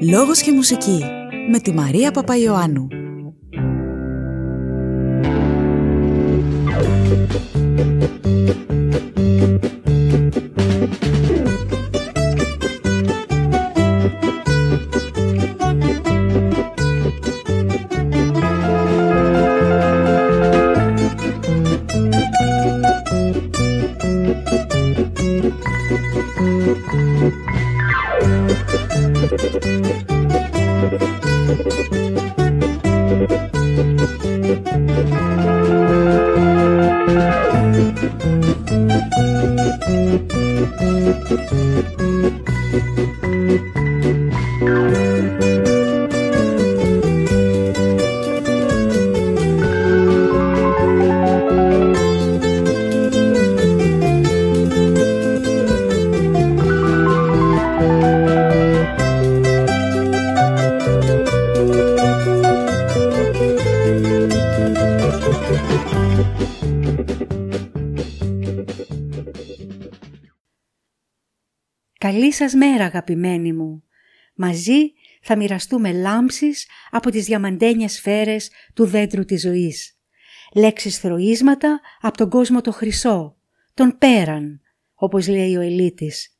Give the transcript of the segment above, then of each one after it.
Λόγος και μουσική με τη Μαρία Παπαϊωάννου. Καλή σας μέρα αγαπημένοι μου. Μαζί θα μοιραστούμε λάμψεις από τις διαμαντένιες σφαίρες του δέντρου της ζωής. Λέξεις θροίσματα από τον κόσμο το χρυσό, τον πέραν, όπως λέει ο Ελίτης.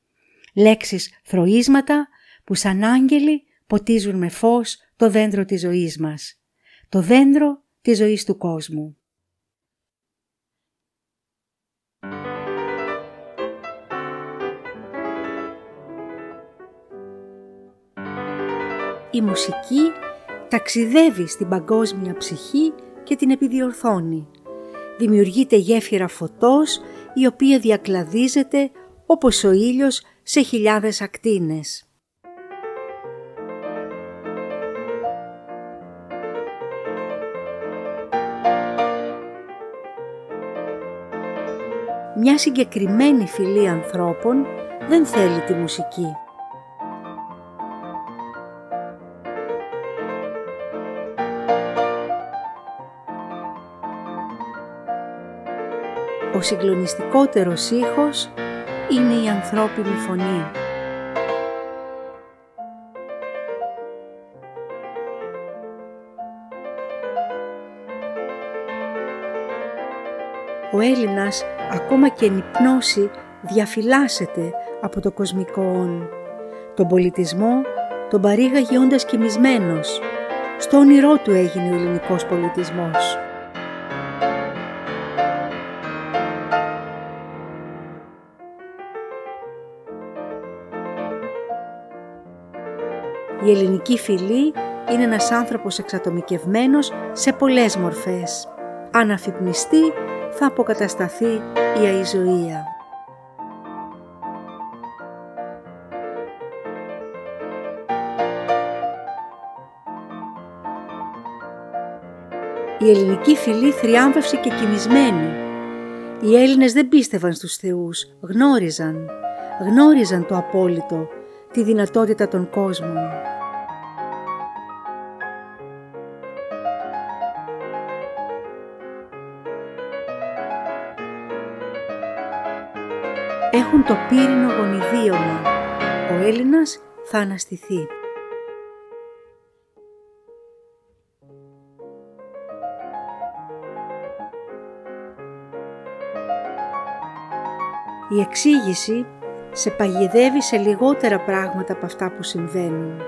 Λέξεις θροίσματα που σαν άγγελοι ποτίζουν με φως το δέντρο της ζωής μας. Το δέντρο της ζωής του κόσμου. Η μουσική ταξιδεύει στην παγκόσμια ψυχή και την επιδιορθώνει. Δημιουργείται γέφυρα φωτός η οποία διακλαδίζεται όπως ο ήλιος σε χιλιάδες ακτίνες. Μια συγκεκριμένη φυλή ανθρώπων δεν θέλει τη μουσική. Συγκλονιστικότερος ήχος είναι η ανθρώπινη φωνή. Ο Έλληνας ακόμα και εν υπνώση διαφυλάσσεται από το κοσμικό όν. Τον πολιτισμό τον παρήγαγε όντας κοιμισμένος. Στο όνειρό του έγινε ο ελληνικός πολιτισμός. Η ελληνική φυλή είναι ένας άνθρωπος εξατομικευμένος σε πολλές μορφές. Αν αφυπνιστεί θα αποκατασταθεί η αϊζωία. Η ελληνική φυλή θριάμβευσε και κοιμισμένη. Οι Έλληνες δεν πίστευαν στους θεούς, γνώριζαν. Γνώριζαν το απόλυτο, τη δυνατότητα των κόσμων. Το πύρινο γονιδίωμα. Ο Έλληνας θα αναστηθεί. Η εξήγηση σε παγιδεύει σε λιγότερα πράγματα από αυτά που συμβαίνουν.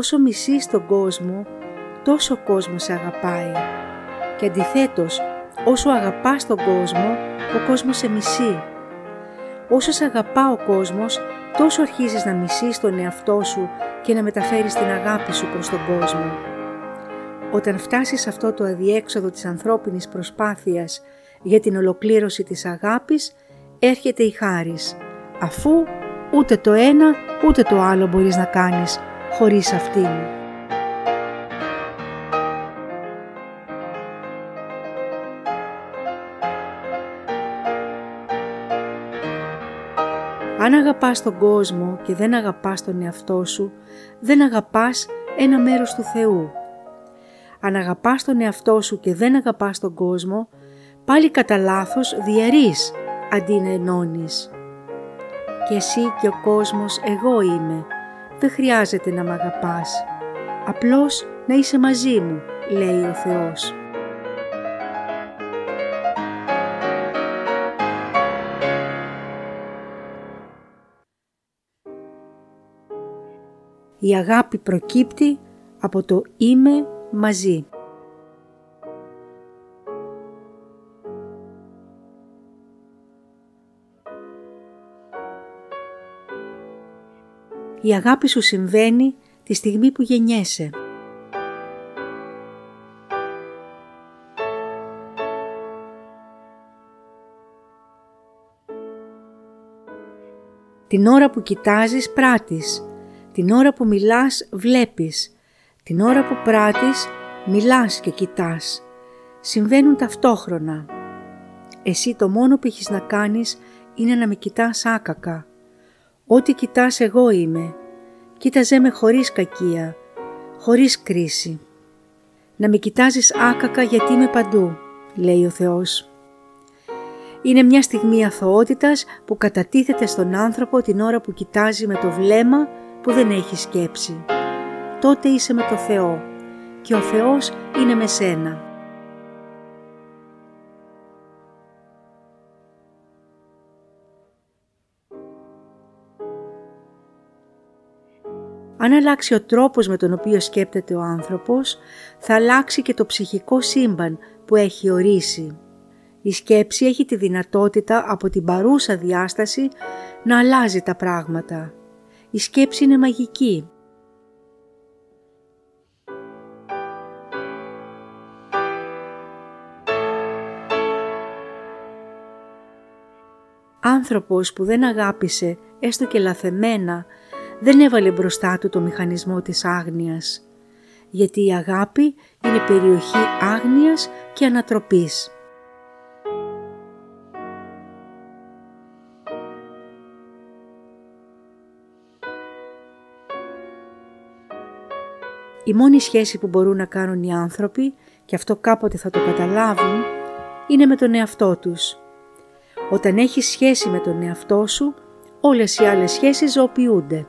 Όσο μισείς τον κόσμο, τόσο ο κόσμος σε αγαπάει. Και αντιθέτως, όσο αγαπάς τον κόσμο, ο κόσμος σε μισεί. Όσο σε αγαπά ο κόσμος, τόσο αρχίζεις να μισείς τον εαυτό σου και να μεταφέρεις την αγάπη σου προς τον κόσμο. Όταν φτάσεις σε αυτό το αδιέξοδο της ανθρώπινης προσπάθειας για την ολοκλήρωση της αγάπης, έρχεται η χάρις, αφού ούτε το ένα ούτε το άλλο μπορείς να κάνεις χωρίς αυτήν. Αν αγαπάς τον κόσμο και δεν αγαπάς τον εαυτό σου, δεν αγαπάς ένα μέρος του Θεού. Αν αγαπάς τον εαυτό σου και δεν αγαπάς τον κόσμο, πάλι κατά λάθος διαιρείς αντί να ενώνεις. Και εσύ και ο κόσμος εγώ είμαι, δεν χρειάζεται να μ' αγαπάς. Απλώς να είσαι μαζί μου, λέει ο Θεός. Η αγάπη προκύπτει από το «Είμαι μαζί». Η αγάπη σου συμβαίνει τη στιγμή που γεννιέσαι. Την ώρα που κοιτάζεις πράτης, την ώρα που μιλάς βλέπεις, την ώρα που πράτης μιλάς και κοιτάς. Συμβαίνουν ταυτόχρονα. Εσύ το μόνο που έχεις να κάνεις είναι να με κοιτάς άκακα. Ό,τι κοιτάς εγώ είμαι. Κοίταζέ με χωρίς κακία, χωρίς κρίση. Να με κοιτάζεις άκακα γιατί είμαι παντού, λέει ο Θεός. Είναι μια στιγμή αθωότητας που κατατίθεται στον άνθρωπο την ώρα που κοιτάζει με το βλέμμα που δεν έχει σκέψη. Τότε είσαι με το Θεό και ο Θεός είναι με σένα. Αν αλλάξει ο τρόπος με τον οποίο σκέπτεται ο άνθρωπος, θα αλλάξει και το ψυχικό σύμπαν που έχει ορίσει. Η σκέψη έχει τη δυνατότητα από την παρούσα διάσταση να αλλάζει τα πράγματα. Η σκέψη είναι μαγική. Άνθρωπος που δεν αγάπησε έστω και λαθεμένα δεν έβαλε μπροστά του το μηχανισμό της άγνοιας, γιατί η αγάπη είναι περιοχή άγνοιας και ανατροπής. Η μόνη σχέση που μπορούν να κάνουν οι άνθρωποι, και αυτό κάποτε θα το καταλάβουν, είναι με τον εαυτό τους. Όταν έχεις σχέση με τον εαυτό σου, όλες οι άλλες σχέσεις ζωοποιούνται.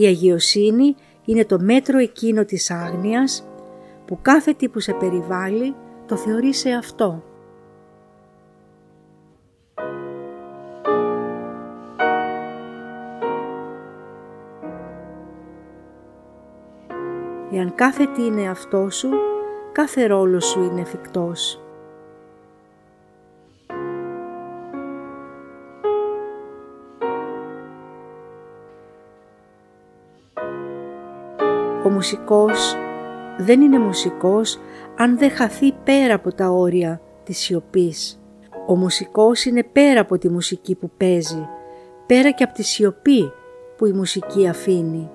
Η αγιοσύνη είναι το μέτρο εκείνο της άγνοιας που κάθε τι που σε περιβάλλει το θεωρεί σε αυτό. Εάν κάθε τι είναι αυτό σου, κάθε ρόλο σου είναι εφικτός. Μουσικός δεν είναι μουσικός αν δεν χαθεί πέρα από τα όρια της σιωπής. Ο μουσικός είναι πέρα από τη μουσική που παίζει, πέρα και από τη σιωπή που η μουσική αφήνει.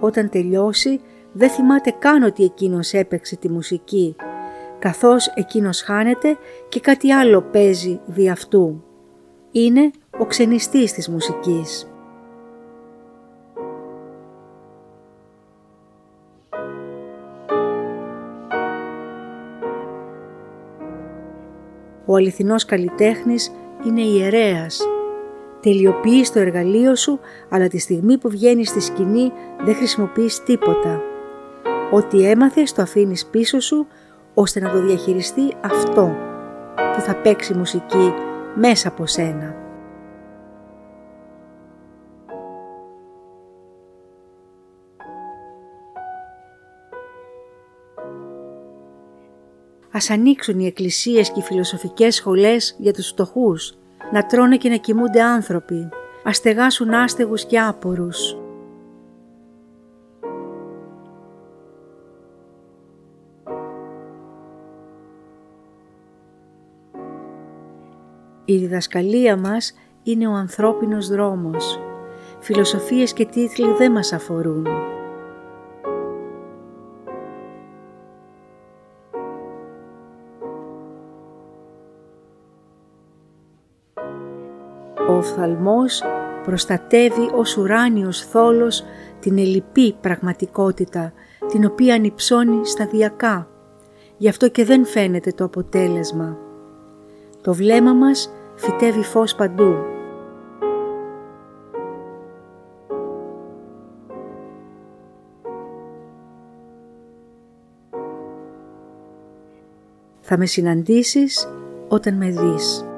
Όταν τελειώσει δεν θυμάται καν ότι εκείνος έπαιξε τη μουσική, καθώς εκείνος χάνεται και κάτι άλλο παίζει δι' αυτού. Είναι ο ξενιστής της μουσικής. Ο αληθινός καλλιτέχνης είναι ιερέας. Τελειοποιείς το εργαλείο σου, αλλά τη στιγμή που βγαίνεις στη σκηνή δεν χρησιμοποιείς τίποτα. Ό,τι έμαθες το αφήνεις πίσω σου, ώστε να το διαχειριστεί αυτό που θα παίξει μουσική μέσα από σένα. Ας ανοίξουν οι εκκλησίες και οι φιλοσοφικές σχολές για τους φτωχούς, να τρώνε και να κοιμούνται άνθρωποι, ας στεγάσουν άστεγους και άπορους. Η διδασκαλία μας είναι ο ανθρώπινος δρόμος. Φιλοσοφίες και τίτλοι δεν μας αφορούν. Οφθαλμός προστατεύει ως ουράνιος θόλος την ελλειπή πραγματικότητα, την οποία ανυψώνει σταδιακά. Γι' αυτό και δεν φαίνεται το αποτέλεσμα. Το βλέμμα μας φυτεύει φως παντού. Θα με συναντήσεις όταν με δεις.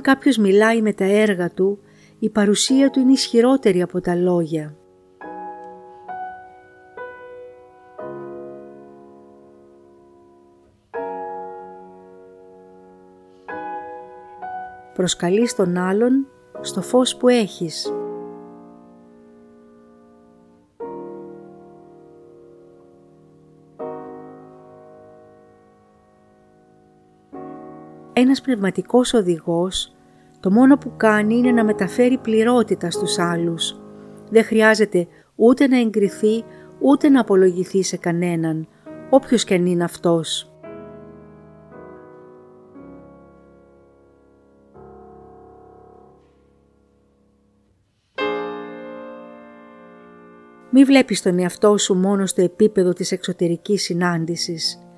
Όταν κάποιος μιλάει με τα έργα του, η παρουσία του είναι ισχυρότερη από τα λόγια. Προσκαλείς τον άλλον στο φως που έχεις. Ένας πνευματικός οδηγός το μόνο που κάνει είναι να μεταφέρει πληρότητα στους άλλους. Δεν χρειάζεται ούτε να εγκριθεί ούτε να απολογηθεί σε κανέναν, όποιος και αν είναι αυτός. Μη βλέπεις τον εαυτό σου μόνο στο επίπεδο της εξωτερικής συνάντησης.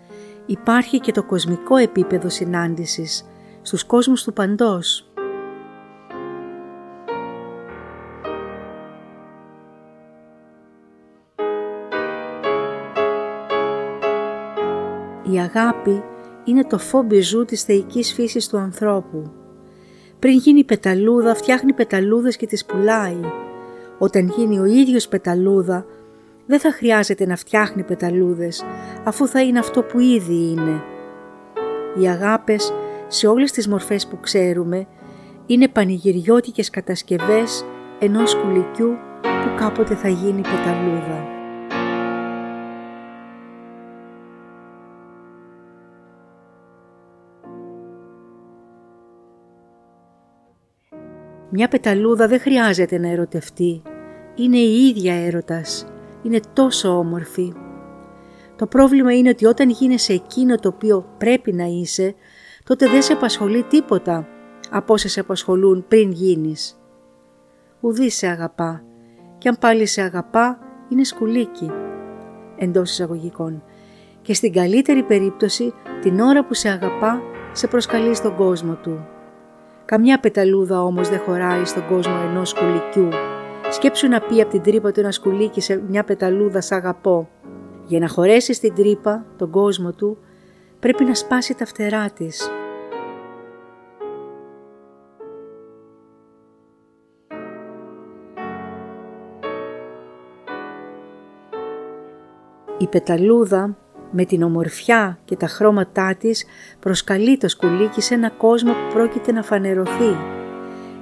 Υπάρχει και το κοσμικό επίπεδο συνάντησης, στους κόσμους του παντός. Η αγάπη είναι το φόμπιζού της θεϊκής φύσης του ανθρώπου. Πριν γίνει πεταλούδα φτιάχνει πεταλούδες και τις πουλάει όταν γίνει ο ίδιος πεταλούδα, δεν θα χρειάζεται να φτιάχνει πεταλούδες, αφού θα είναι αυτό που ήδη είναι. Οι αγάπες, σε όλες τις μορφές που ξέρουμε, είναι πανηγυριώτικες κατασκευές ενός σκουλικιού που κάποτε θα γίνει πεταλούδα. Μια πεταλούδα δεν χρειάζεται να ερωτευτεί, είναι η ίδια έρωτας. Είναι τόσο όμορφη. Το πρόβλημα είναι ότι όταν γίνεσαι εκείνο το οποίο πρέπει να είσαι, τότε δεν σε απασχολεί τίποτα από όσα σε απασχολούν πριν γίνεις. Ουδής σε αγαπά και αν πάλι σε αγαπά είναι σκουλίκι εντός εισαγωγικών και στην καλύτερη περίπτωση την ώρα που σε αγαπά σε προσκαλεί στον κόσμο του. Καμιά πεταλούδα όμως δεν χωράει στον κόσμο ενός σκουλικιού Σκέψου να πει από την τρύπα του ένα σκουλίκι σε μια πεταλούδα σ' αγαπώ. Για να χωρέσεις την τρύπα, τον κόσμο του, πρέπει να σπάσει τα φτερά της. Η πεταλούδα με την ομορφιά και τα χρώματά της προσκαλεί το σκουλίκι σε ένα κόσμο που πρόκειται να φανερωθεί,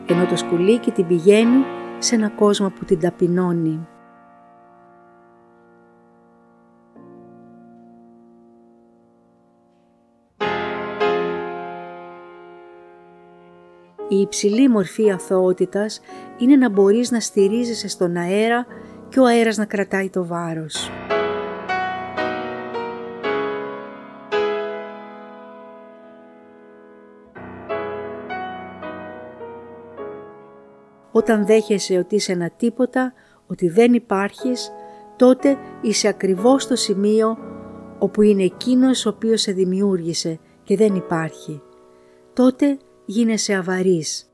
ενώ το σκουλίκι την πηγαίνει σε ένα κόσμο που την ταπεινώνει. Η υψηλή μορφή αθωότητας είναι να μπορείς να στηρίζεσαι στον αέρα και ο αέρας να κρατάει το βάρος. Όταν δέχεσαι ότι είσαι ένα τίποτα, ότι δεν υπάρχεις, τότε είσαι ακριβώς στο σημείο όπου είναι εκείνος ο οποίος σε δημιούργησε και δεν υπάρχει. Τότε γίνεσαι αβαρής.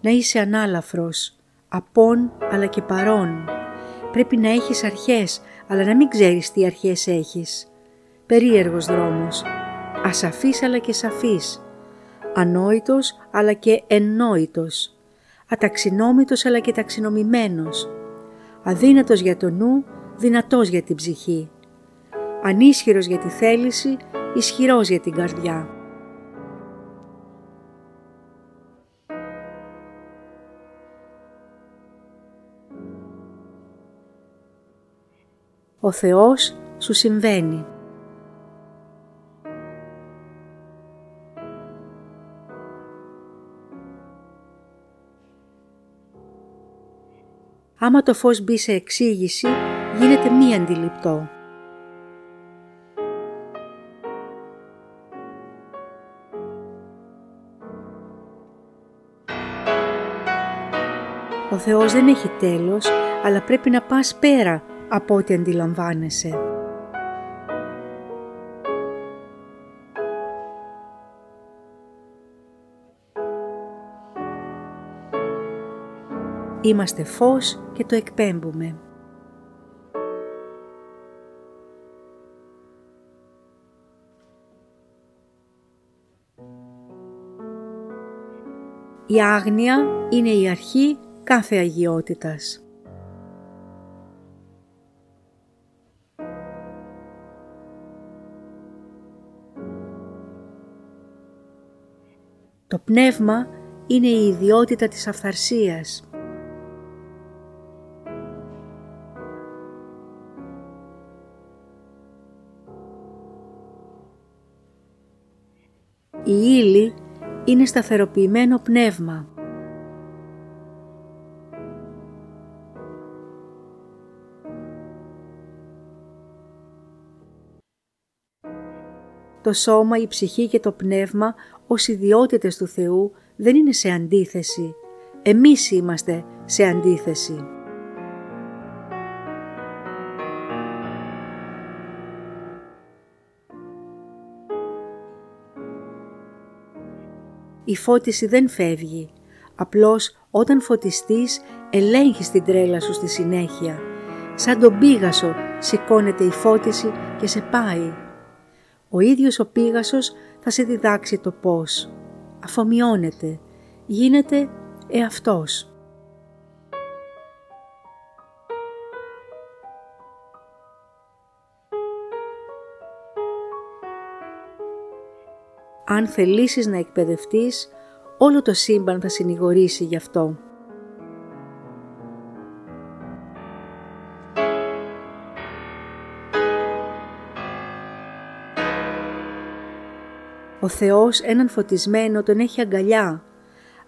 Να είσαι ανάλαφρος, απόν αλλά και παρόν. Πρέπει να έχεις αρχές αλλά να μην ξέρεις τι αρχές έχεις. Περίεργος δρόμος, ασαφής αλλά και σαφής, ανόητος αλλά και εννόητος, αταξινόμητος αλλά και ταξινομημένος, αδύνατος για το νου, δυνατός για την ψυχή, ανίσχυρος για τη θέληση, ισχυρός για την καρδιά. Ο Θεός σου συμβαίνει. Άμα το φως μπει σε εξήγηση, γίνεται μη αντιληπτό. Ο Θεός δεν έχει τέλος, αλλά πρέπει να πας πέρα από ό,τι αντιλαμβάνεσαι. Είμαστε φως και το εκπέμπουμε. Η άγνοια είναι η αρχή κάθε αγιότητας. Το πνεύμα είναι η ιδιότητα της αυθαρσίας. Η ύλη είναι σταθεροποιημένο πνεύμα. Το σώμα, η ψυχή και το πνεύμα ως ιδιότητες του Θεού δεν είναι σε αντίθεση. Εμείς είμαστε σε αντίθεση. Η φώτιση δεν φεύγει. Απλώς όταν φωτιστείς ελέγχεις την τρέλα σου στη συνέχεια. Σαν τον πίγασο σηκώνεται η φώτιση και σε πάει. Ο ίδιος ο πίγασος θα σε διδάξει το πώς. Αφομοιώνεται, γίνεται εαυτός. Αν θελήσεις να εκπαιδευτείς, όλο το σύμπαν θα συνηγορήσει γι' αυτό. Ο Θεός έναν φωτισμένο τον έχει αγκαλιά,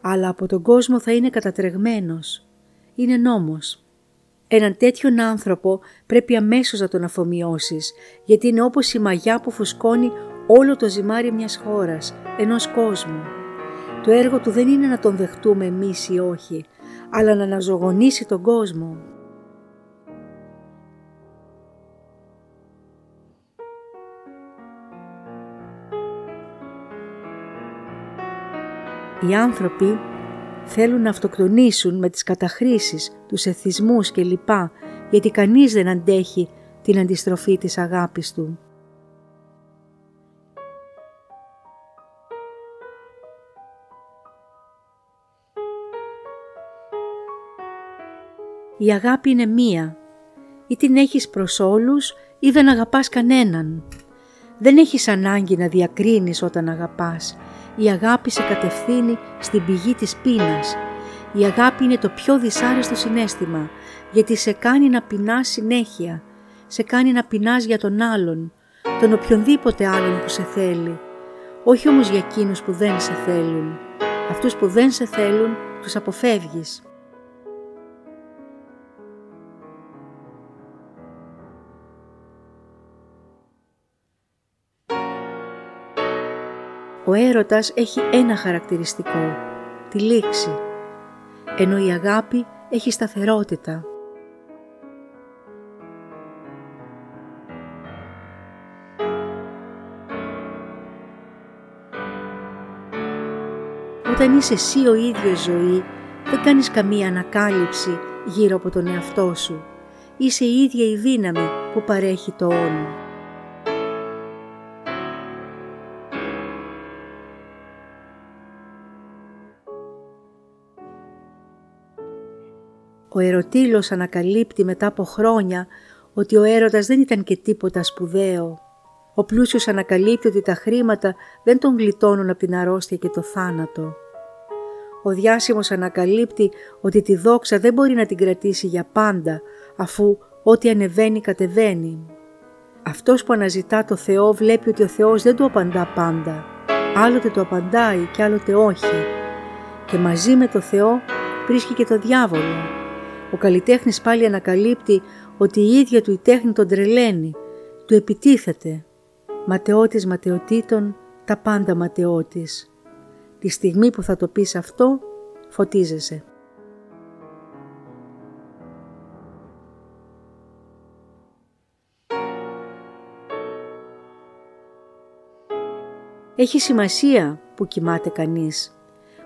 αλλά από τον κόσμο θα είναι κατατρεγμένος. Είναι νόμος. Έναν τέτοιον άνθρωπο πρέπει αμέσως να τον αφομοιώσεις, γιατί είναι όπως η μαγιά που φουσκώνει όλο το ζυμάρι μιας χώρας, ενός κόσμου. Το έργο του δεν είναι να τον δεχτούμε εμείς ή όχι, αλλά να αναζωογονήσει τον κόσμο. Οι άνθρωποι θέλουν να αυτοκτονήσουν με τις καταχρήσεις, τους εθισμούς κλπ. γιατί κανείς δεν αντέχει την αντιστροφή της αγάπης του. Η αγάπη είναι μία. Ή την έχεις προς όλους ή δεν αγαπάς κανέναν. Δεν έχεις ανάγκη να διακρίνεις όταν αγαπάς. Η αγάπη σε κατευθύνει στην πηγή της πείνας. Η αγάπη είναι το πιο δυσάρεστο συνέστημα γιατί σε κάνει να πεινάς συνέχεια. Σε κάνει να πεινάς για τον άλλον, τον οποιονδήποτε άλλον που σε θέλει. Όχι όμως για εκείνους που δεν σε θέλουν. Αυτούς που δεν σε θέλουν τους αποφεύγεις. Ο έρωτας έχει ένα χαρακτηριστικό, τη λήξη, ενώ η αγάπη έχει σταθερότητα. Όταν είσαι εσύ ο ίδιος ζωή, δεν κάνεις καμία ανακάλυψη γύρω από τον εαυτό σου. Είσαι η ίδια η δύναμη που παρέχει το όνειρο. Ο ερωτήλος ανακαλύπτει μετά από χρόνια ότι ο έρωτας δεν ήταν και τίποτα σπουδαίο. Ο πλούσιος ανακαλύπτει ότι τα χρήματα δεν τον γλιτώνουν από την αρρώστια και το θάνατο. Ο διάσημος ανακαλύπτει ότι τη δόξα δεν μπορεί να την κρατήσει για πάντα αφού ό,τι ανεβαίνει κατεβαίνει. Αυτός που αναζητά το Θεό βλέπει ότι ο Θεός δεν του απαντά πάντα. Άλλοτε το απαντάει και άλλοτε όχι. Και μαζί με το Θεό βρίσκει και το διάβολο Ο καλλιτέχνης πάλι ανακαλύπτει ότι η ίδια του η τέχνη τον τρελαίνει, του επιτίθεται. Ματαιώτης ματαιωτήτων, τα πάντα ματαιώτης. Τη στιγμή που θα το πεις αυτό, φωτίζεσαι. Έχει σημασία που κοιμάται κανείς.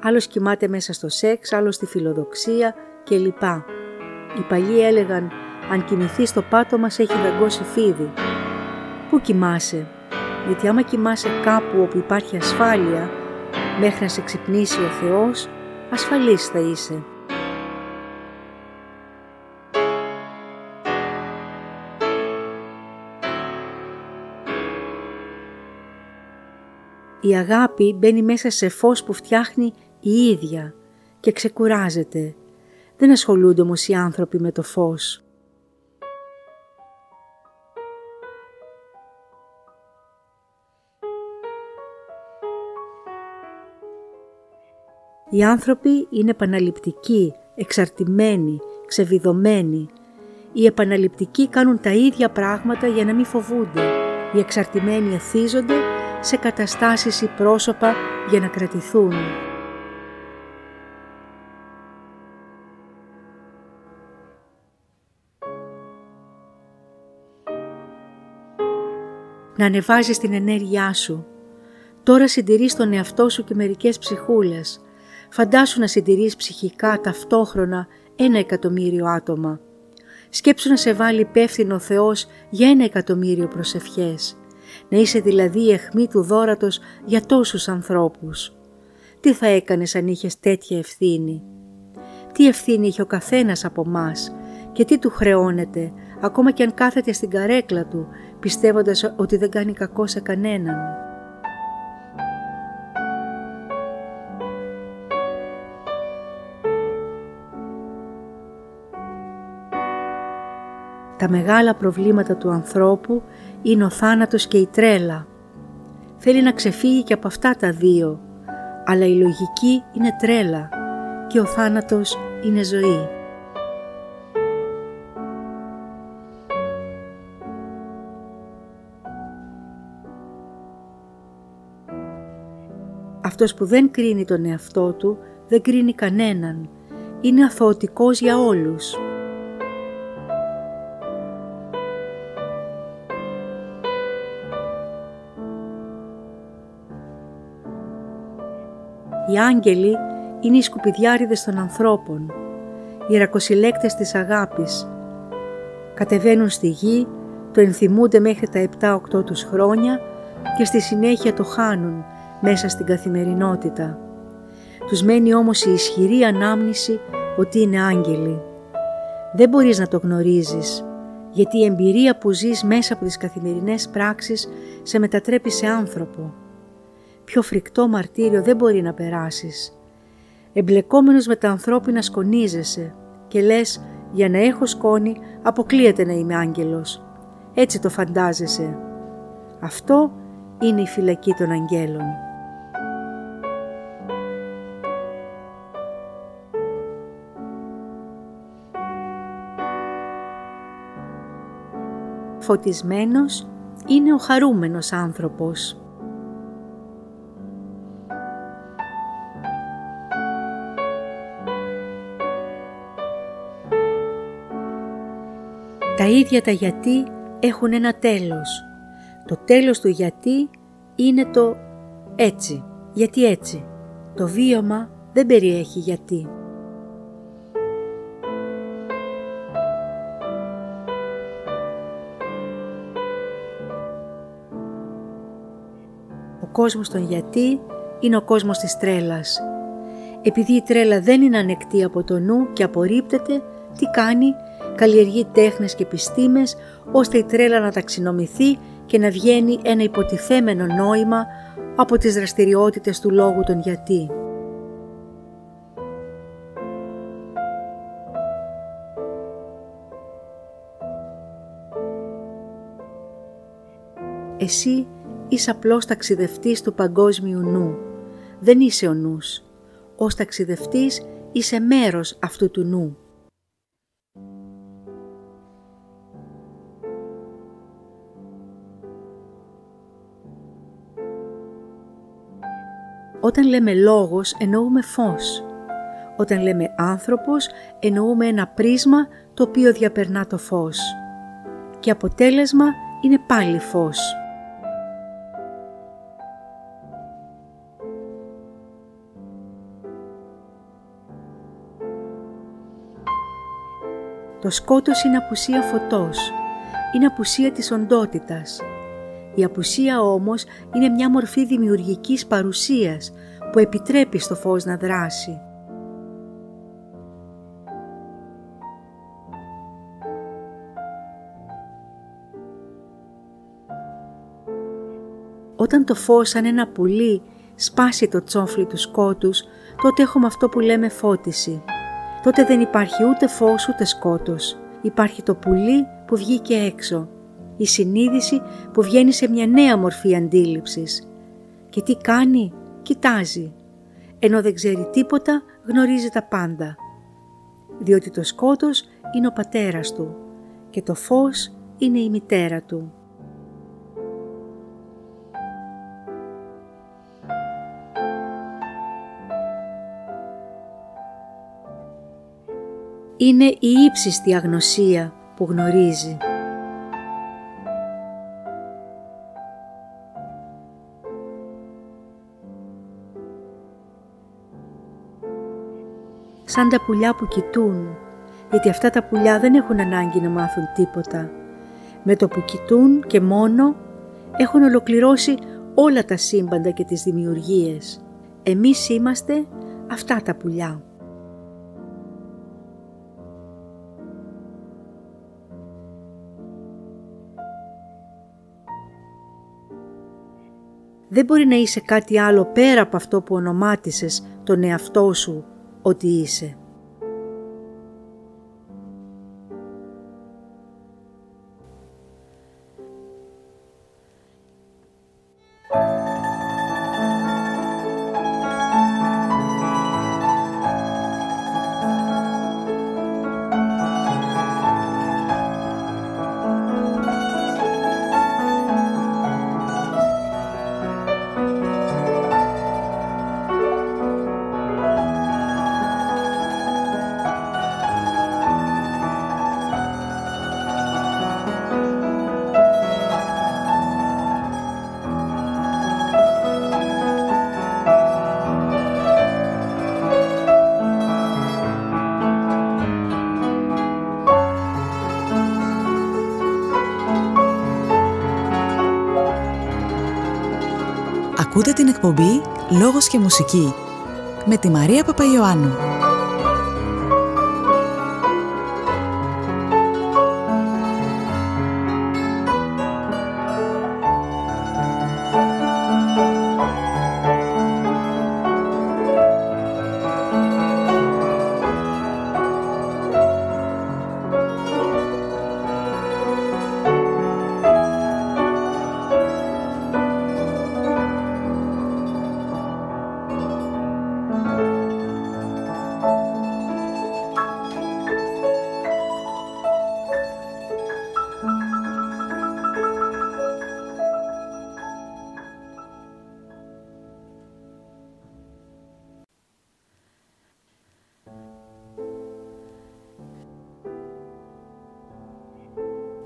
Άλλος κοιμάται μέσα στο σεξ, άλλος στη φιλοδοξία κλπ. Οι παλιοί έλεγαν «Αν κοιμηθείς στο πάτωμα σε έχει δαγκώσει φίδι». Πού κοιμάσαι, γιατί άμα κοιμάσαι κάπου όπου υπάρχει ασφάλεια, μέχρι να σε ξυπνήσει ο Θεός, ασφαλής θα είσαι. Η αγάπη μπαίνει μέσα σε φως που φτιάχνει η ίδια και ξεκουράζεται. Δεν ασχολούνται όμως οι άνθρωποι με το φως. Οι άνθρωποι είναι επαναληπτικοί, εξαρτημένοι, ξεβιδωμένοι. Οι επαναληπτικοί κάνουν τα ίδια πράγματα για να μην φοβούνται. Οι εξαρτημένοι εθίζονται σε καταστάσεις ή πρόσωπα για να κρατηθούν. Να ανεβάζεις την ενέργειά σου. Τώρα συντηρείς τον εαυτό σου και μερικές ψυχούλες. Φαντάσου να συντηρείς ψυχικά ταυτόχρονα ένα εκατομμύριο άτομα. Σκέψου να σε βάλει υπεύθυνο ο Θεός για ένα εκατομμύριο προσευχές να είσαι δηλαδή η αιχμή του δόρατος για τόσους ανθρώπους. Τι θα έκανες αν είχες τέτοια ευθύνη; Τι ευθύνη είχε ο καθένας από μας και τι του χρεώνεται ακόμα και αν κάθεται στην καρέκλα του πιστεύοντας ότι δεν κάνει κακό σε κανέναν. Τα μεγάλα προβλήματα του ανθρώπου είναι ο θάνατος και η τρέλα. Θέλει να ξεφύγει και από αυτά τα δύο, αλλά η λογική είναι τρέλα και ο θάνατος είναι ζωή. Αυτός που δεν κρίνει τον εαυτό του, δεν κρίνει κανέναν. Είναι αθωωτικός για όλους. Οι άγγελοι είναι οι σκουπιδιάριδες των ανθρώπων, οι ρακοσυλλέκτες της αγάπης. Κατεβαίνουν στη γη, το ενθυμούνται μέχρι τα 7-8 τους χρόνια και στη συνέχεια το χάνουν μέσα στην καθημερινότητα. Τους μένει όμως η ισχυρή ανάμνηση ότι είναι άγγελοι. Δεν μπορείς να το γνωρίζεις, γιατί η εμπειρία που ζεις μέσα από τις καθημερινές πράξεις σε μετατρέπει σε άνθρωπο πιο φρικτό μαρτύριο δεν μπορεί να περάσεις. Εμπλεκόμενος με τα ανθρώπινα σκονίζεσαι και λες για να έχω σκόνη αποκλείεται να είμαι άγγελος. Έτσι το φαντάζεσαι. Αυτό είναι η φυλακή των αγγέλων. Φωτισμένος είναι ο χαρούμενος άνθρωπος. Τα ίδια τα γιατί έχουν ένα τέλος. Το τέλος του γιατί είναι το έτσι. Γιατί έτσι; Το βίωμα δεν περιέχει γιατί. Κόσμος των γιατί είναι ο κόσμος της τρέλας. Επειδή η τρέλα δεν είναι ανεκτή από το νου και απορρίπτεται, τι κάνει, καλλιεργεί τέχνες και επιστήμες ώστε η τρέλα να ταξινομηθεί και να βγαίνει ένα υποτιθέμενο νόημα από τις δραστηριότητες του λόγου των γιατί. Εσύ είσαι απλώς ταξιδευτής του παγκόσμιου νου. Δεν είσαι ο νους. Ως ταξιδευτής είσαι μέρος αυτού του νου. Όταν λέμε λόγος εννοούμε φως. Όταν λέμε άνθρωπος εννοούμε ένα πρίσμα το οποίο διαπερνά το φως. Και αποτέλεσμα είναι πάλι φως. Το σκότος είναι απουσία φωτός, είναι απουσία της οντότητας. Η απουσία όμως είναι μια μορφή δημιουργικής παρουσίας που επιτρέπει στο φως να δράσει. Όταν το φως σαν ένα πουλί σπάσει το τσόφλι του σκότους, τότε έχουμε αυτό που λέμε φώτιση. Τότε δεν υπάρχει ούτε φως ούτε σκότος. Υπάρχει το πουλί που βγήκε έξω. Η συνείδηση που βγαίνει σε μια νέα μορφή αντίληψης. Και τι κάνει, κοιτάζει. Ενώ δεν ξέρει τίποτα, γνωρίζει τα πάντα. Διότι το σκότος είναι ο πατέρας του και το φως είναι η μητέρα του. Είναι η ύψιστη αγνωσία που γνωρίζει. Σαν τα πουλιά που κοιτούν, γιατί αυτά τα πουλιά δεν έχουν ανάγκη να μάθουν τίποτα. Με το που κοιτούν και μόνο έχουν ολοκληρώσει όλα τα σύμπαντα και τις δημιουργίες. Εμείς είμαστε αυτά τα πουλιά. Δεν μπορεί να είσαι κάτι άλλο πέρα από αυτό που ονομάτισες τον εαυτό σου ότι είσαι. Ακούτε την εκπομπή «Λόγος και μουσική» με τη Μαρία Παπαϊωάννου.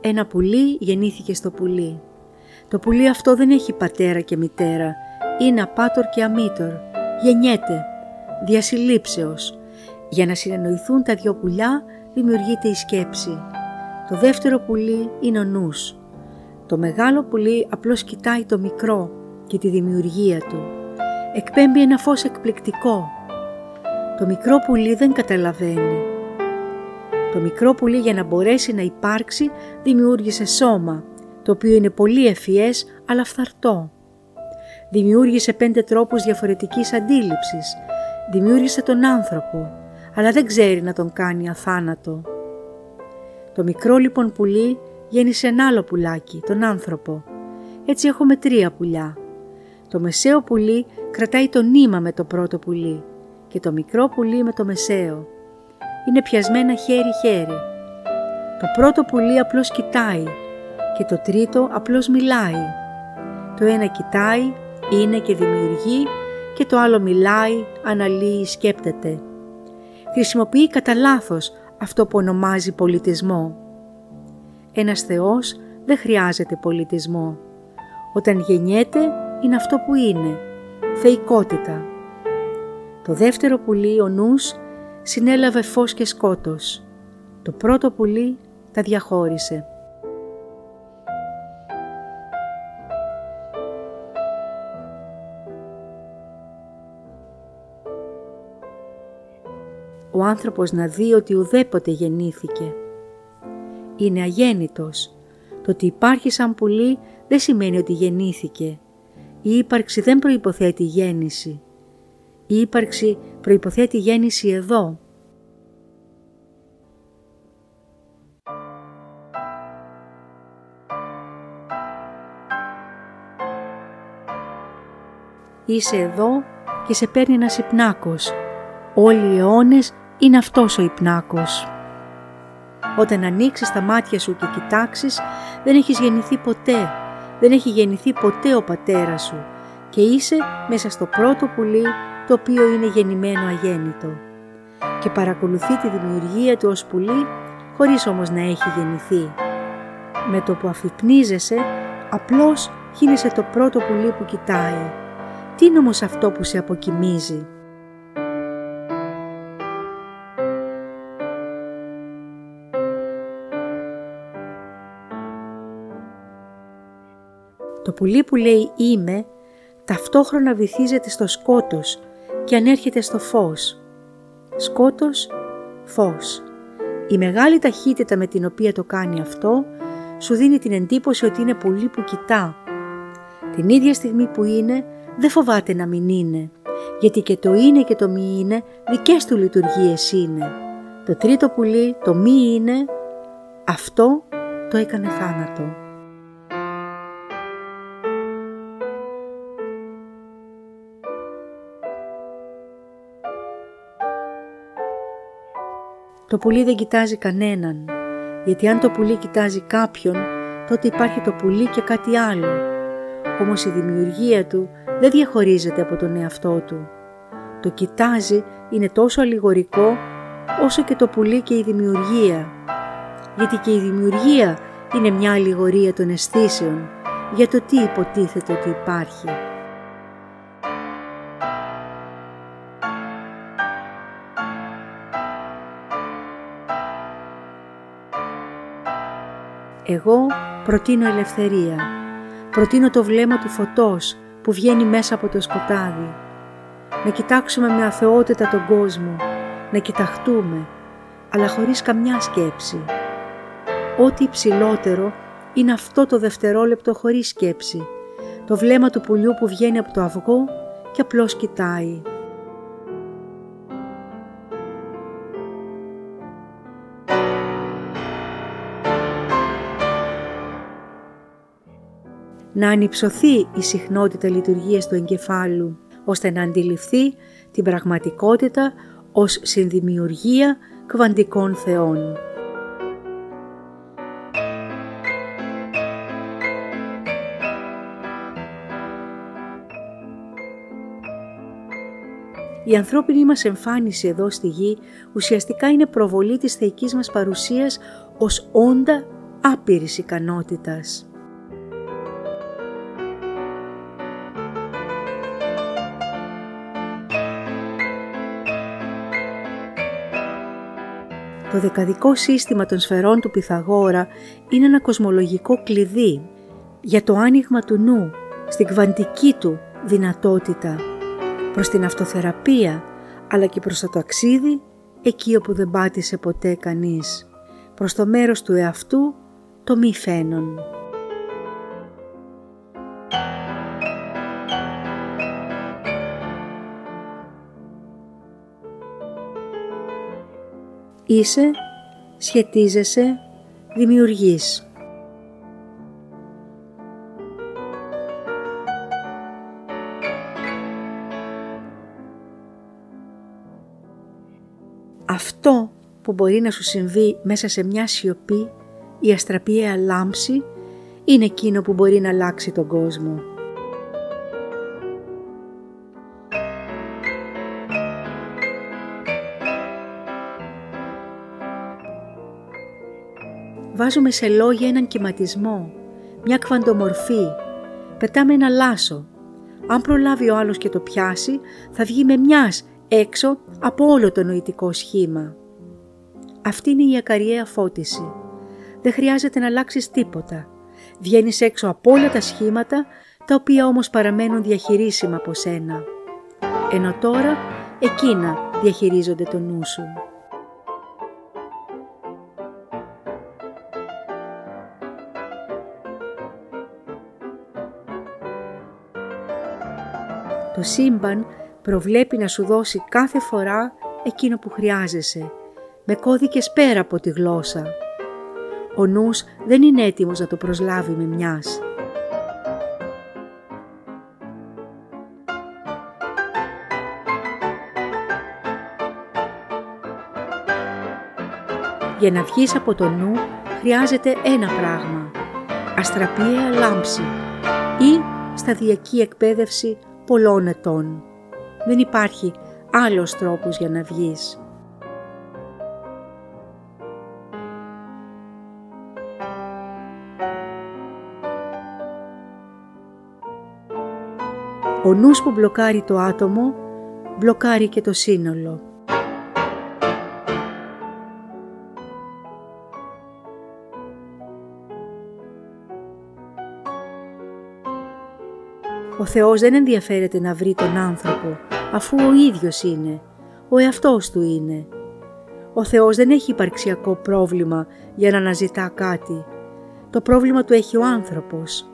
Ένα πουλί γεννήθηκε στο πουλί. Το πουλί αυτό δεν έχει πατέρα και μητέρα. Είναι απάτορ και αμήτορ. Γεννιέται. Διασυλλήψεως. Για να συνεννοηθούν τα δυο πουλιά δημιουργείται η σκέψη. Το δεύτερο πουλί είναι ο νους. Το μεγάλο πουλί απλώς κοιτάει το μικρό και τη δημιουργία του. Εκπέμπει ένα φως εκπληκτικό. Το μικρό πουλί δεν καταλαβαίνει το μικρό πουλί για να μπορέσει να υπάρξει δημιούργησε σώμα, το οποίο είναι πολύ ευφυές αλλά φθαρτό. Δημιούργησε πέντε τρόπους διαφορετικής αντίληψης. Δημιούργησε τον άνθρωπο, αλλά δεν ξέρει να τον κάνει αθάνατο. Το μικρό λοιπόν πουλί γέννησε ένα άλλο πουλάκι, τον άνθρωπο. Έτσι έχουμε τρία πουλιά. Το μεσαίο πουλί κρατάει το νήμα με το πρώτο πουλί και το μικρό πουλί με το μεσαίο είναι πιασμένα χέρι-χέρι. Το πρώτο πουλί απλώς κοιτάει και το τρίτο απλώς μιλάει. Το ένα κοιτάει, είναι και δημιουργεί και το άλλο μιλάει, αναλύει, σκέπτεται. Χρησιμοποιεί κατά λάθος αυτό που ονομάζει πολιτισμό. Ένας Θεός δεν χρειάζεται πολιτισμό. Όταν γεννιέται είναι αυτό που είναι, θεϊκότητα. Το δεύτερο πουλί, ο νους, συνέλαβε φως και σκότος. Το πρώτο πουλί τα διαχώρισε. Ο άνθρωπος να δει ότι ουδέποτε γεννήθηκε. Είναι αγέννητος. Το ότι υπάρχει σαν πουλί δεν σημαίνει ότι γεννήθηκε. Η ύπαρξη δεν προϋποθέτει γέννηση. Η ύπαρξη προϋποθέτει γέννηση εδώ. Είσαι εδώ και σε παίρνει ένας υπνάκος. Όλοι οι αιώνες είναι αυτός ο υπνάκος. Όταν ανοίξεις τα μάτια σου και κοιτάξεις, δεν έχεις γεννηθεί ποτέ. Δεν έχει γεννηθεί ποτέ ο πατέρας σου και είσαι μέσα στο πρώτο πουλί το οποίο είναι γεννημένο αγέννητο και παρακολουθεί τη δημιουργία του ως πουλί χωρίς όμως να έχει γεννηθεί. Με το που αφυπνίζεσαι, απλώς γίνεσαι το πρώτο πουλί που κοιτάει. Τι είναι όμως αυτό που σε αποκοιμίζει; Το πουλί που λέει «είμαι» ταυτόχρονα βυθίζεται στο σκότος και ανέρχεται στο φως. Σκότος, φως. Η μεγάλη ταχύτητα με την οποία το κάνει αυτό σου δίνει την εντύπωση ότι είναι πουλί που κοιτά. Την ίδια στιγμή που είναι δεν φοβάται να μην είναι, γιατί και το είναι και το μη είναι δικές του λειτουργίες είναι. Το τρίτο πουλί, το μη είναι, αυτό το έκανε θάνατο. Το πουλί δεν κοιτάζει κανέναν, γιατί αν το πουλί κοιτάζει κάποιον, τότε υπάρχει το πουλί και κάτι άλλο. Όμως η δημιουργία του δεν διαχωρίζεται από τον εαυτό του. Το κοιτάζει είναι τόσο αλληγορικό όσο και το πουλί και η δημιουργία. Γιατί και η δημιουργία είναι μια αλληγορία των αισθήσεων για το τι υποτίθεται ότι υπάρχει. Εγώ προτείνω ελευθερία. Προτείνω το βλέμμα του φωτός που βγαίνει μέσα από το σκοτάδι. Να κοιτάξουμε με αθεότητα τον κόσμο, να κοιταχτούμε, αλλά χωρίς καμιά σκέψη. Ό,τι υψηλότερο είναι αυτό το δευτερόλεπτο χωρίς σκέψη, το βλέμμα του πουλιού που βγαίνει από το αυγό και απλώς κοιτάει. Να ανυψωθεί η συχνότητα λειτουργίας του εγκεφάλου, ώστε να αντιληφθεί την πραγματικότητα ως συνδημιουργία κβαντικών θεών. Η ανθρώπινη μας εμφάνιση εδώ στη γη ουσιαστικά είναι προβολή της θεϊκής μας παρουσίας ως όντα άπειρης ικανότητας. Το δεκαδικό σύστημα των σφαιρών του Πυθαγόρα είναι ένα κοσμολογικό κλειδί για το άνοιγμα του νου στην κβαντική του δυνατότητα προς την αυτοθεραπεία αλλά και προς το ταξίδι εκεί όπου δεν πάτησε ποτέ κανείς προς το μέρος του εαυτού το μη φαίνον. Είσαι, σχετίζεσαι, δημιουργείς. Αυτό που μπορεί να σου συμβεί μέσα σε μια σιωπή, η αστραπιαία λάμψη, είναι εκείνο που μπορεί να αλλάξει τον κόσμο. Βάζουμε σε λόγια έναν κυματισμό, μια κβαντομορφή, πετάμε ένα λάσο. Αν προλάβει ο άλλος και το πιάσει, θα βγει με μιας έξω από όλο το νοητικό σχήμα. Αυτή είναι η ακαριαία φώτιση. Δεν χρειάζεται να αλλάξεις τίποτα. Βγαίνεις έξω από όλα τα σχήματα, τα οποία όμως παραμένουν διαχειρίσιμα από σένα. Ενώ τώρα εκείνα διαχειρίζονται το νου σου. Το σύμπαν προβλέπει να σου δώσει κάθε φορά εκείνο που χρειάζεσαι, με κώδικες πέρα από τη γλώσσα. Ο νους δεν είναι έτοιμος να το προσλάβει με μιας. Για να βγεις από το νου χρειάζεται ένα πράγμα, αστραπιαία λάμψη ή σταδιακή εκπαίδευση πολλών ετών. Δεν υπάρχει άλλος τρόπος για να βγεις. Ο νους που μπλοκάρει το άτομο, μπλοκάρει και το σύνολο. Ο Θεός δεν ενδιαφέρεται να βρει τον άνθρωπο, αφού ο ίδιος είναι, ο εαυτός του είναι. Ο Θεός δεν έχει υπαρξιακό πρόβλημα για να αναζητά κάτι. Το πρόβλημα του έχει ο άνθρωπος.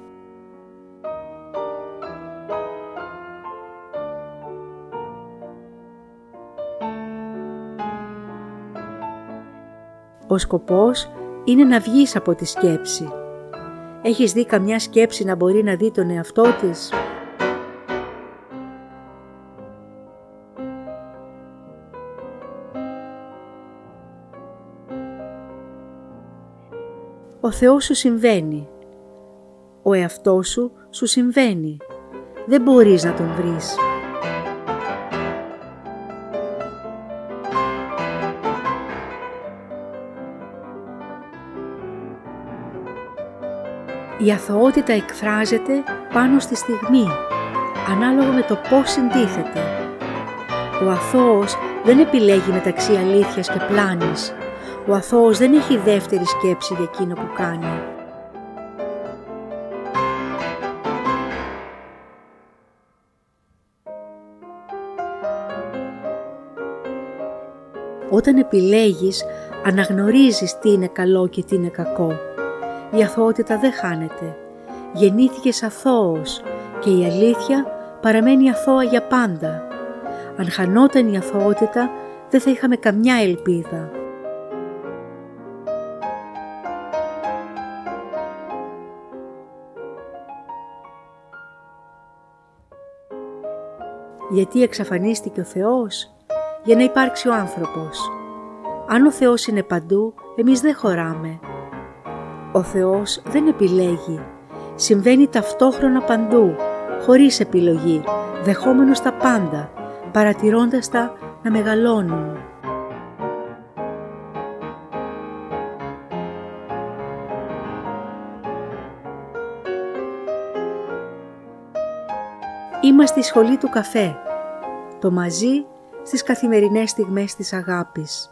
Ο σκοπός είναι να βγεις από τη σκέψη. Έχεις δει καμιά σκέψη να μπορεί να δει τον εαυτό της; Ο Θεός σου συμβαίνει. Ο εαυτός σου σου συμβαίνει. Δεν μπορείς να τον βρεις. Η αθωότητα εκφράζεται πάνω στη στιγμή, ανάλογα με το πώς συντίθεται. Ο αθώος δεν επιλέγει μεταξύ αλήθειας και πλάνης. Ο αθώος δεν έχει δεύτερη σκέψη για εκείνο που κάνει. Όταν επιλέγεις, αναγνωρίζεις τι είναι καλό και τι είναι κακό. Η αθωότητα δεν χάνεται. Γεννήθηκες αθώος και η αλήθεια παραμένει αθώα για πάντα. Αν χανόταν η αθωότητα, δεν θα είχαμε καμιά ελπίδα. Γιατί εξαφανίστηκε ο Θεός; Για να υπάρξει ο άνθρωπος. Αν ο Θεός είναι παντού, εμείς δεν χωράμε. Ο Θεός δεν επιλέγει. Συμβαίνει ταυτόχρονα παντού, χωρίς επιλογή, δεχόμενος τα πάντα, παρατηρώντας τα να μεγαλώνουν. Είμαστε στη σχολή του καφέ, το μαζί στις καθημερινές στιγμές της αγάπης.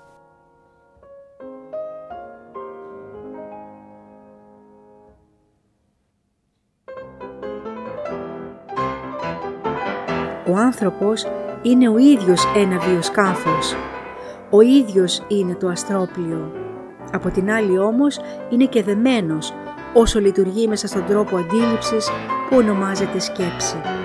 Ο άνθρωπος είναι ο ίδιος ένα βιοσκάφος. Ο ίδιος είναι το αστρόπλιο. Από την άλλη όμως είναι και δεμένος όσο λειτουργεί μέσα στον τρόπο αντίληψης που ονομάζεται σκέψη.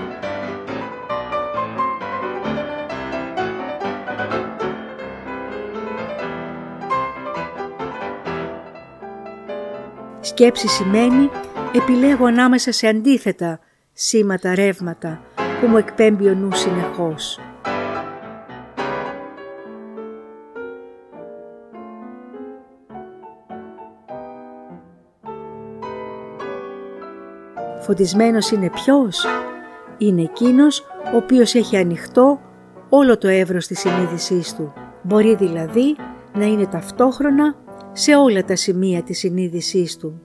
Σκέψη σημαίνει επιλέγω ανάμεσα σε αντίθετα σήματα, ρεύματα που μου εκπέμπει ο νους συνεχώς. Φωτισμένος είναι ποιος; Είναι εκείνος ο οποίος έχει ανοιχτό όλο το εύρος της συνείδησής του. Μπορεί δηλαδή να είναι ταυτόχρονα σε όλα τα σημεία της συνείδησής του.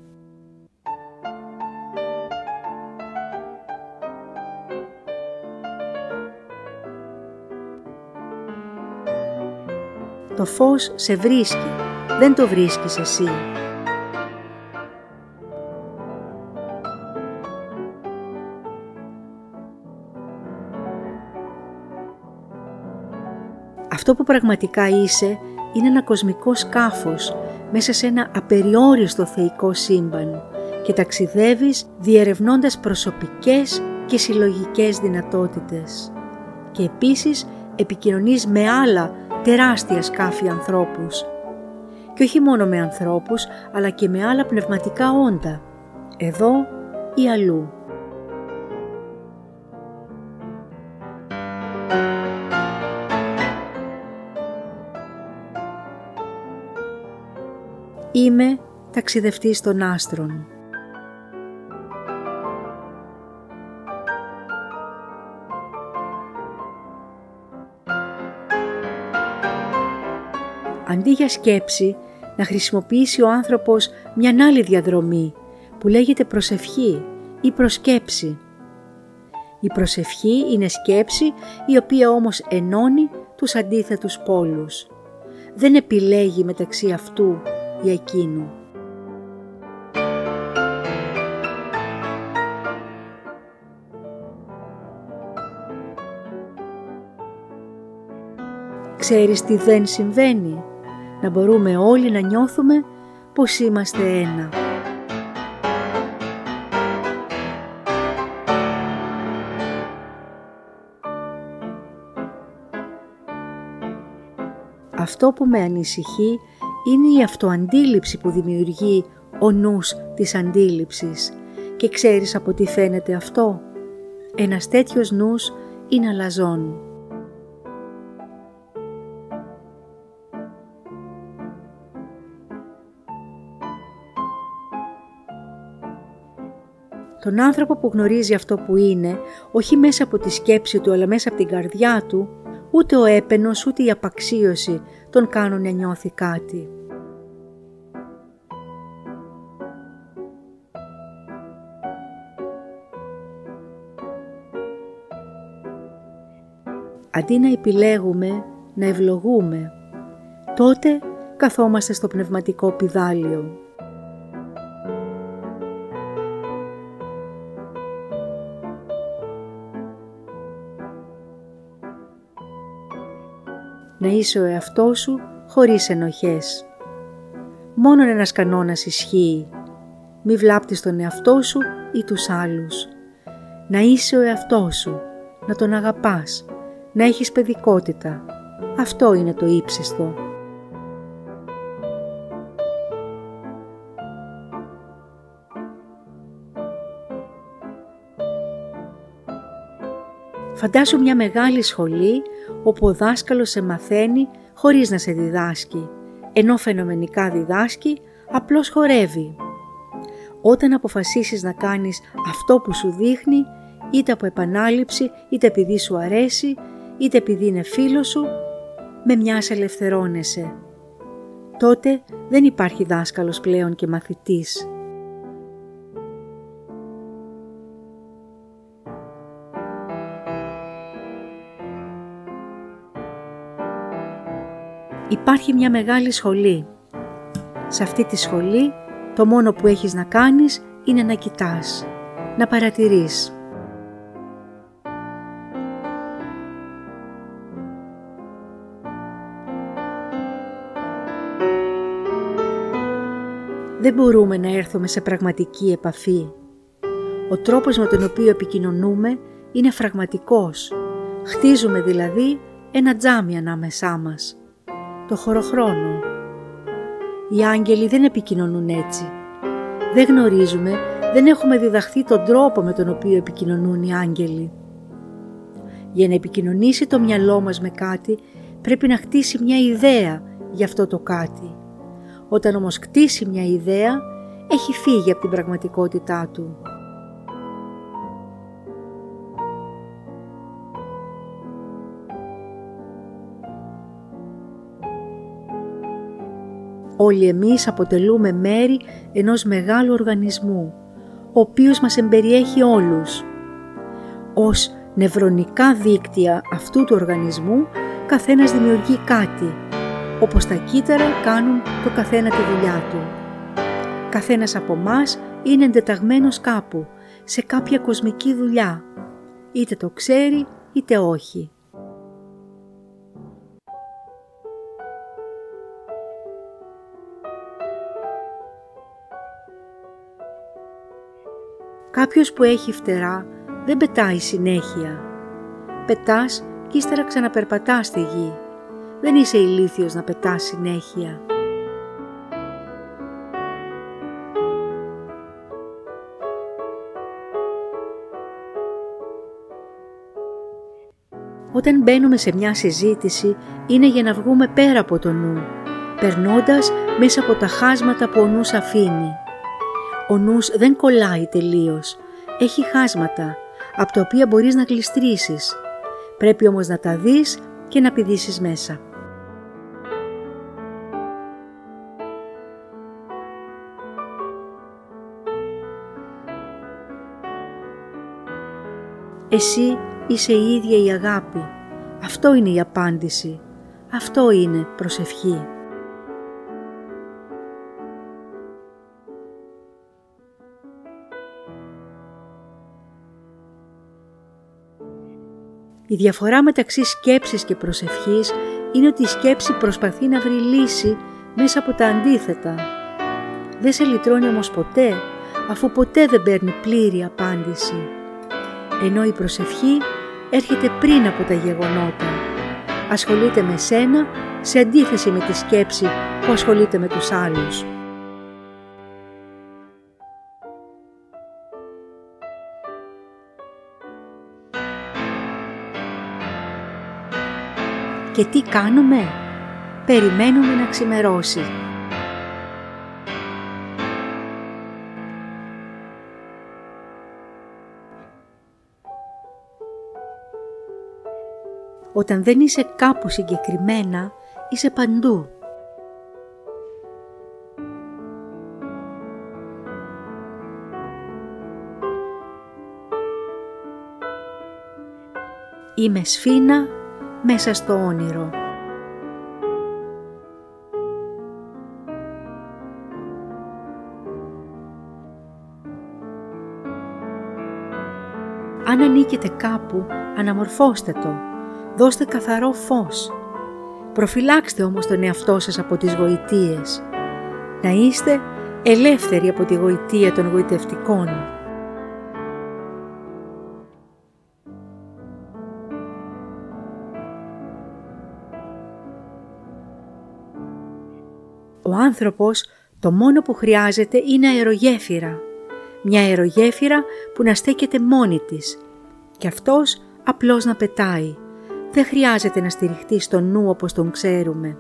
Το φως σε βρίσκει, δεν το βρίσκεις εσύ. Αυτό που πραγματικά είσαι είναι ένα κοσμικό σκάφος μέσα σε ένα απεριόριστο θεϊκό σύμπαν και ταξιδεύεις διερευνώντας προσωπικές και συλλογικές δυνατότητες. Και επίσης επικοινωνείς με άλλα τεράστια σκάφη ανθρώπους. Και όχι μόνο με ανθρώπους, αλλά και με άλλα πνευματικά όντα, εδώ ή αλλού. Είμαι ταξιδευτής των άστρων. Αντί για σκέψη, να χρησιμοποιήσει ο άνθρωπος μια άλλη διαδρομή που λέγεται προσευχή ή προσκέψη. Η προσευχή είναι σκέψη η οποία όμως ενώνει τους αντίθετους πόλους. Δεν επιλέγει μεταξύ αυτού ή εκείνου. Ξέρεις τι δεν συμβαίνει, να μπορούμε όλοι να νιώθουμε πως είμαστε ένα. Αυτό που με ανησυχεί είναι η αυτοαντίληψη που δημιουργεί ο νους της αντίληψης και ξέρεις από τι φαίνεται αυτό; Ένας τέτοιος νους είναι αλαζόν. Τον άνθρωπο που γνωρίζει αυτό που είναι, όχι μέσα από τη σκέψη του αλλά μέσα από την καρδιά του, ούτε ο έπαινος ούτε η απαξίωση τον κάνουν να νιώθει κάτι. Αντί να επιλέγουμε, να ευλογούμε, τότε καθόμαστε στο πνευματικό πιδάλιο. Να είσαι ο εαυτός σου χωρίς ενοχές. Μόνον ένας κανόνας ισχύει. Μη βλάπτεις τον εαυτό σου ή τους άλλους. Να είσαι ο εαυτός σου, να τον αγαπάς, να έχεις παιδικότητα. Αυτό είναι το ύψιστο. Φαντάσου μια μεγάλη σχολή όπου ο δάσκαλος σε μαθαίνει χωρίς να σε διδάσκει, ενώ φαινομενικά διδάσκει, απλώς χορεύει. Όταν αποφασίσεις να κάνεις αυτό που σου δείχνει, είτε από επανάληψη, είτε επειδή σου αρέσει, είτε επειδή είναι φίλος σου, με μιας ελευθερώνεσαι. Τότε δεν υπάρχει δάσκαλος πλέον και μαθητής. Υπάρχει μια μεγάλη σχολή. Σε αυτή τη σχολή το μόνο που έχεις να κάνεις είναι να κοιτάς, να παρατηρείς. Δεν μπορούμε να έρθουμε σε πραγματική επαφή. Ο τρόπος με τον οποίο επικοινωνούμε είναι φραγματικός. Χτίζουμε δηλαδή ένα τζάμι ανάμεσά μας το χωροχρόνο. Οι άγγελοι δεν επικοινωνούν έτσι. Δεν γνωρίζουμε, δεν έχουμε διδαχθεί τον τρόπο με τον οποίο επικοινωνούν οι άγγελοι. Για να επικοινωνήσει το μυαλό μας με κάτι πρέπει να χτίσει μια ιδέα για αυτό το κάτι. Όταν όμως κτίσει μια ιδέα έχει φύγει από την πραγματικότητά του. Όλοι εμείς αποτελούμε μέρη ενός μεγάλου οργανισμού, ο οποίος μας εμπεριέχει όλους. Ως νευρονικά δίκτυα αυτού του οργανισμού, καθένας δημιουργεί κάτι, όπως τα κύτταρα κάνουν το καθένα τη δουλειά του. Καθένας από μας είναι εντεταγμένος κάπου, σε κάποια κοσμική δουλειά, είτε το ξέρει είτε όχι. Κάποιος που έχει φτερά δεν πετάει συνέχεια. Πετάς και ύστερα ξαναπερπατάς στη γη. Δεν είσαι ηλίθιος να πετάς συνέχεια. Όταν μπαίνουμε σε μια συζήτηση είναι για να βγούμε πέρα από το νου, περνώντας μέσα από τα χάσματα που ο νους αφήνει. Ο νους δεν κολλάει τελείως, έχει χάσματα, από τα οποία μπορείς να γλιστρήσεις. Πρέπει όμως να τα δεις και να πηδήσεις μέσα. Εσύ είσαι η ίδια η αγάπη. Αυτό είναι η απάντηση. Αυτό είναι προσευχή. Η διαφορά μεταξύ σκέψης και προσευχής είναι ότι η σκέψη προσπαθεί να βρει λύση μέσα από τα αντίθετα. Δεν σε λυτρώνει όμως ποτέ, αφού ποτέ δεν παίρνει πλήρη απάντηση. Ενώ η προσευχή έρχεται πριν από τα γεγονότα. Ασχολείται με σένα σε αντίθεση με τη σκέψη που ασχολείται με τους άλλους. Και τι κάνουμε; Περιμένουμε να ξημερώσει. Όταν δεν είσαι κάπου συγκεκριμένα, είσαι παντού. Είμαι σφίνα μέσα στο όνειρο. Αν ανήκετε κάπου, αναμορφώστε το. Δώστε καθαρό φως. Προφυλάξτε όμως τον εαυτό σας από τις γοητείες. Να είστε ελεύθεροι από τη γοητεία των γοητευτικών. Ο άνθρωπος το μόνο που χρειάζεται είναι αερογέφυρα. Μια αερογέφυρα που να στέκεται μόνη της και αυτός απλώς να πετάει. Δεν χρειάζεται να στηριχτεί στο νου όπως τον ξέρουμε.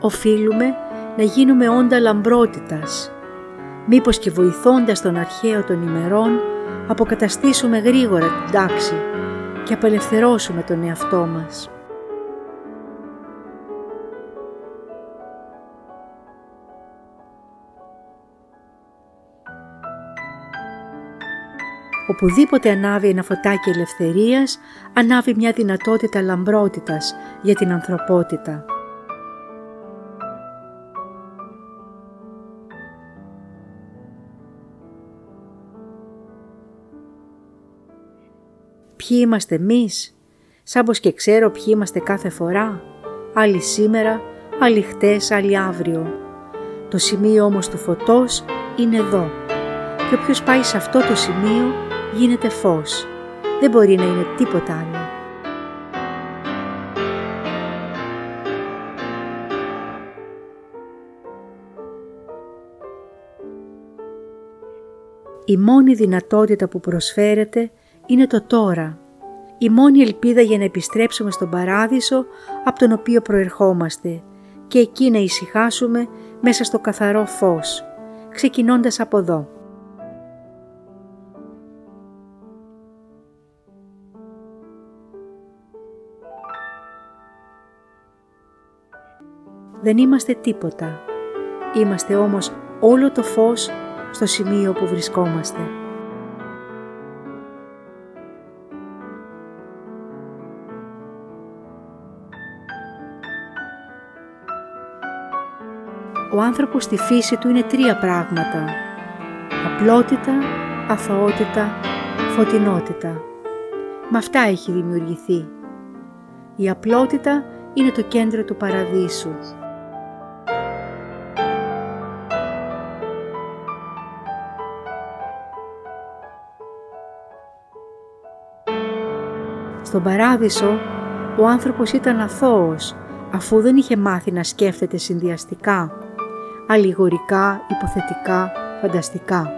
Οφείλουμε να γίνουμε όντα λαμπρότητας. Μήπως και βοηθώντας τον αρχαίο των ημερών αποκαταστήσουμε γρήγορα την τάξη και απελευθερώσουμε τον εαυτό μας. Οπουδήποτε ανάβει ένα φωτάκι ελευθερίας, ανάβει μια δυνατότητα λαμπρότητας για την ανθρωπότητα. Ποιοι είμαστε εμείς, σαν πως και ξέρω ποιοι είμαστε κάθε φορά, άλλοι σήμερα, άλλοι χτες, άλλοι αύριο. Το σημείο όμως του φωτός είναι εδώ και όποιος πάει σε αυτό το σημείο γίνεται φως. Δεν μπορεί να είναι τίποτα άλλο. Η μόνη δυνατότητα που προσφέρεται είναι το τώρα. Η μόνη ελπίδα για να επιστρέψουμε στον παράδεισο από τον οποίο προερχόμαστε και εκεί να ησυχάσουμε μέσα στο καθαρό φως, ξεκινώντας από εδώ. Δεν είμαστε τίποτα. Είμαστε όμως όλο το φως στο σημείο που βρισκόμαστε. Ο άνθρωπος στη φύση του είναι τρία πράγματα. Απλότητα, αθωότητα, φωτεινότητα. Με αυτά έχει δημιουργηθεί. Η απλότητα είναι το κέντρο του παραδείσου. Στον παράδεισο ο άνθρωπος ήταν αθώος αφού δεν είχε μάθει να σκέφτεται συνδυαστικά, αλληγορικά, υποθετικά, φανταστικά.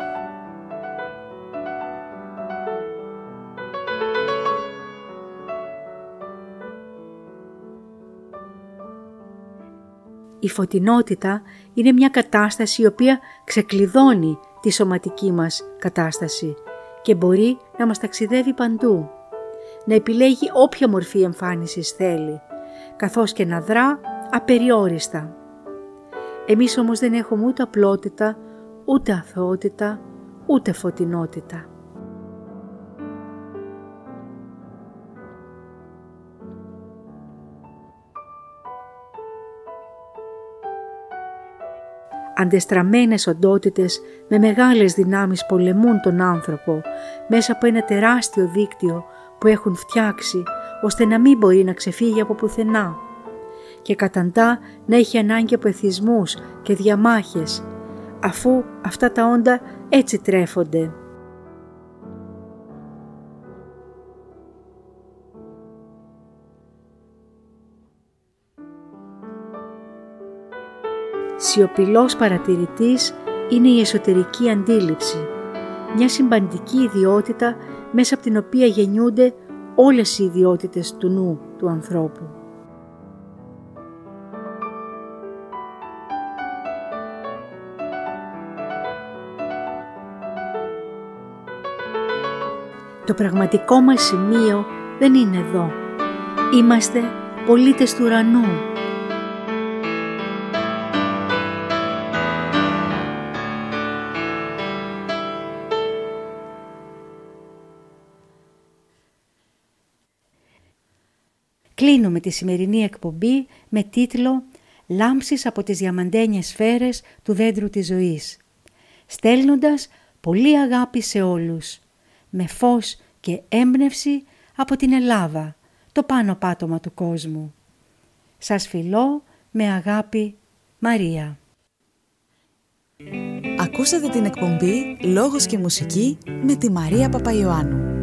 Η φωτεινότητα είναι μια κατάσταση η οποία ξεκλειδώνει τη σωματική μας κατάσταση και μπορεί να μας ταξιδεύει παντού. Να επιλέγει όποια μορφή εμφάνισης θέλει, καθώς και να δρά απεριόριστα. Εμείς όμως δεν έχουμε ούτε απλότητα, ούτε αθωότητα, ούτε φωτεινότητα. Αντεστραμμένες οντότητες με μεγάλες δυνάμεις πολεμούν τον άνθρωπο μέσα από ένα τεράστιο δίκτυο που έχουν φτιάξει ώστε να μην μπορεί να ξεφύγει από πουθενά και καταντά να έχει ανάγκη από εθισμούς και διαμάχες αφού αυτά τα όντα έτσι τρέφονται. Σιωπηλός παρατηρητής είναι η εσωτερική αντίληψη, μια συμπαντική ιδιότητα μέσα από την οποία γεννιούνται όλες οι ιδιότητες του νου του ανθρώπου. Το πραγματικό μας σημείο δεν είναι εδώ. Είμαστε πολίτες του ουρανού Κλείνουμε τη σημερινή εκπομπή με τίτλο «Λάμψεις από τις διαμαντένιες σφαίρες του δέντρου της ζωής», στέλνοντας πολύ αγάπη σε όλους, με φως και έμπνευση από την Ελλάδα, το πάνω πάτωμα του κόσμου. Σας φιλώ με αγάπη Μαρία. Ακούσατε την εκπομπή «Λόγος και μουσική» με τη Μαρία Παπαϊωάννου.